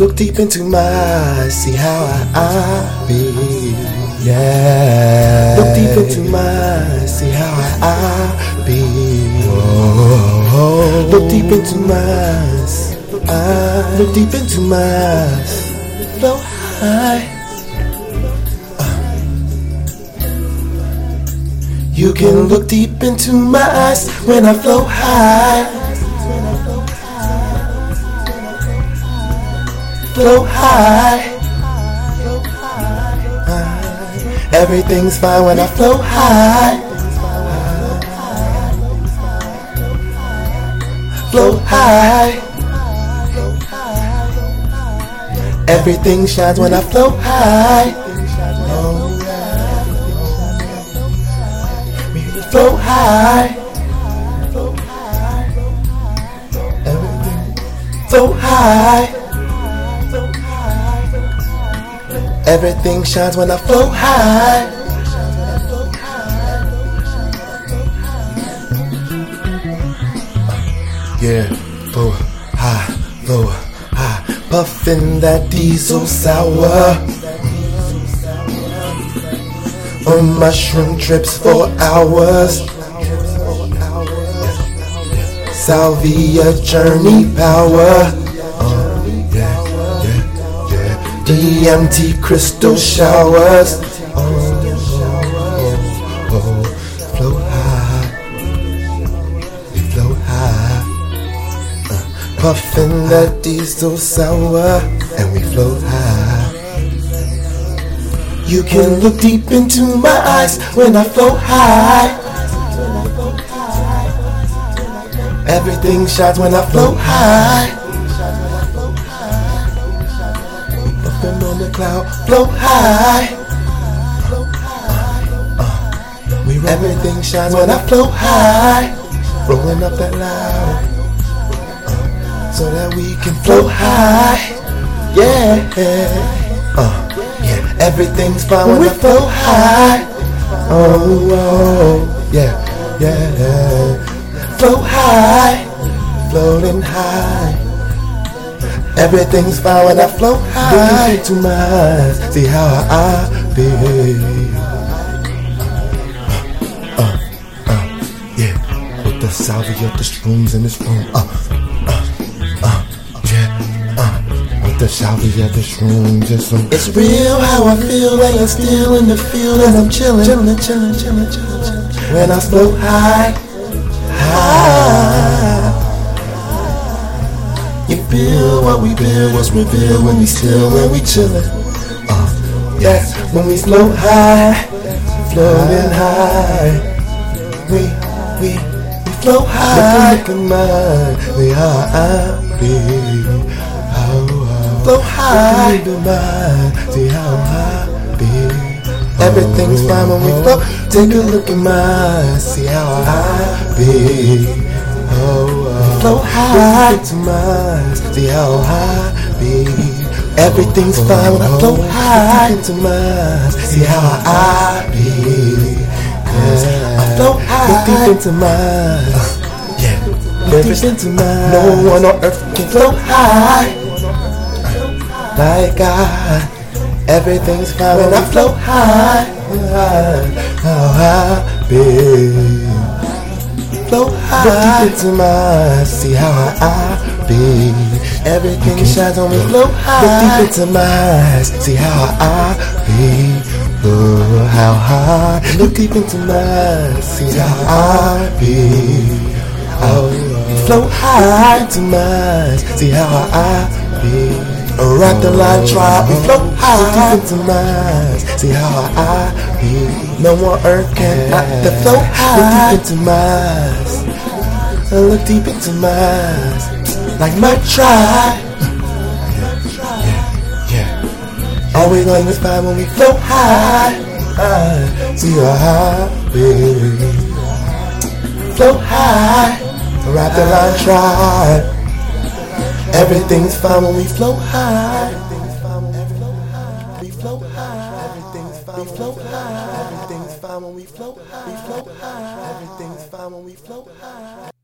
Look deep into my eyes, see how I, I be. Yeah. Look deep into my eyes, see how I, I be. Oh. Look deep into my eyes. I look deep into my eyes. Flow high. You can look deep into my eyes when I flow high. Flow high. Everything's fine when I flow high. Flow high. Everything shines when I flow high flow high. Everything. Flow high. Everything shines when I flow high. Yeah, flow high, flow high, puffin' that diesel sour. On mushroom trips for hours. Salvia journey power. DMT crystal showers. Oh, oh, oh. Flow high. Flow high. Uh, puffin' that diesel sour. And we flow high. You can look deep into my eyes when I flow high. Everything shines when I flow high. Cloud, flow high. Uh, we everything shines when I flow high. Rolling up that loud, uh, so that we can flow high. Yeah. Uh, yeah, everything's fine when, we flow high. Oh, oh, yeah, yeah. Flow high, floating high. Everything's fine when I flow high. Looking into my eyes, see how I be. Uh, uh, yeah, with the salvia, of the shrooms in this room. Uh, uh, uh, yeah, uh, with the salvia, the shrooms, this room. It's real how I feel, when I'm still in the field and I'm chilling, chilling, chilling, chilling, chilling. When I flow high. What we feel, what's revealed when we still, when we chillin'. Uh, yeah, when we float high, floating high. We, we, we float high. Look, at mine, we are happy. Oh, float high. Look at mine, see how happy. Everything's fine when we float. Take a look at mine, see how I be. Flow high to mine, see how I be. Everything's fine when I flow high to mine, see how I be. Yeah. I flow high, look deep into mine. Yeah, look deep into mine. No one on earth can flow high like I. Everything's fine when I float high. How high, babe. Float high. Look deep ah. into my eyes, see how I be. Everything shines on me. Float high. Look deep into my eyes. See how I be. Oh, how high. Look deep into my eyes. See how I be. Oh, float high into my eyes. See how I Wrap the line, try, we float high deep into. See how I be. No more earth can I the float high. Look deep into mines. Look deep into mines. Like my tribe. Always on the spot when we float high. See how high, baby. Float high. Wrap the line, try. Everything's fine when we float high. Everything's fine when we float high. We float high. Everything's fine. when We float high. Everything's fine when we float high. We float high. Everything's fine when we float high.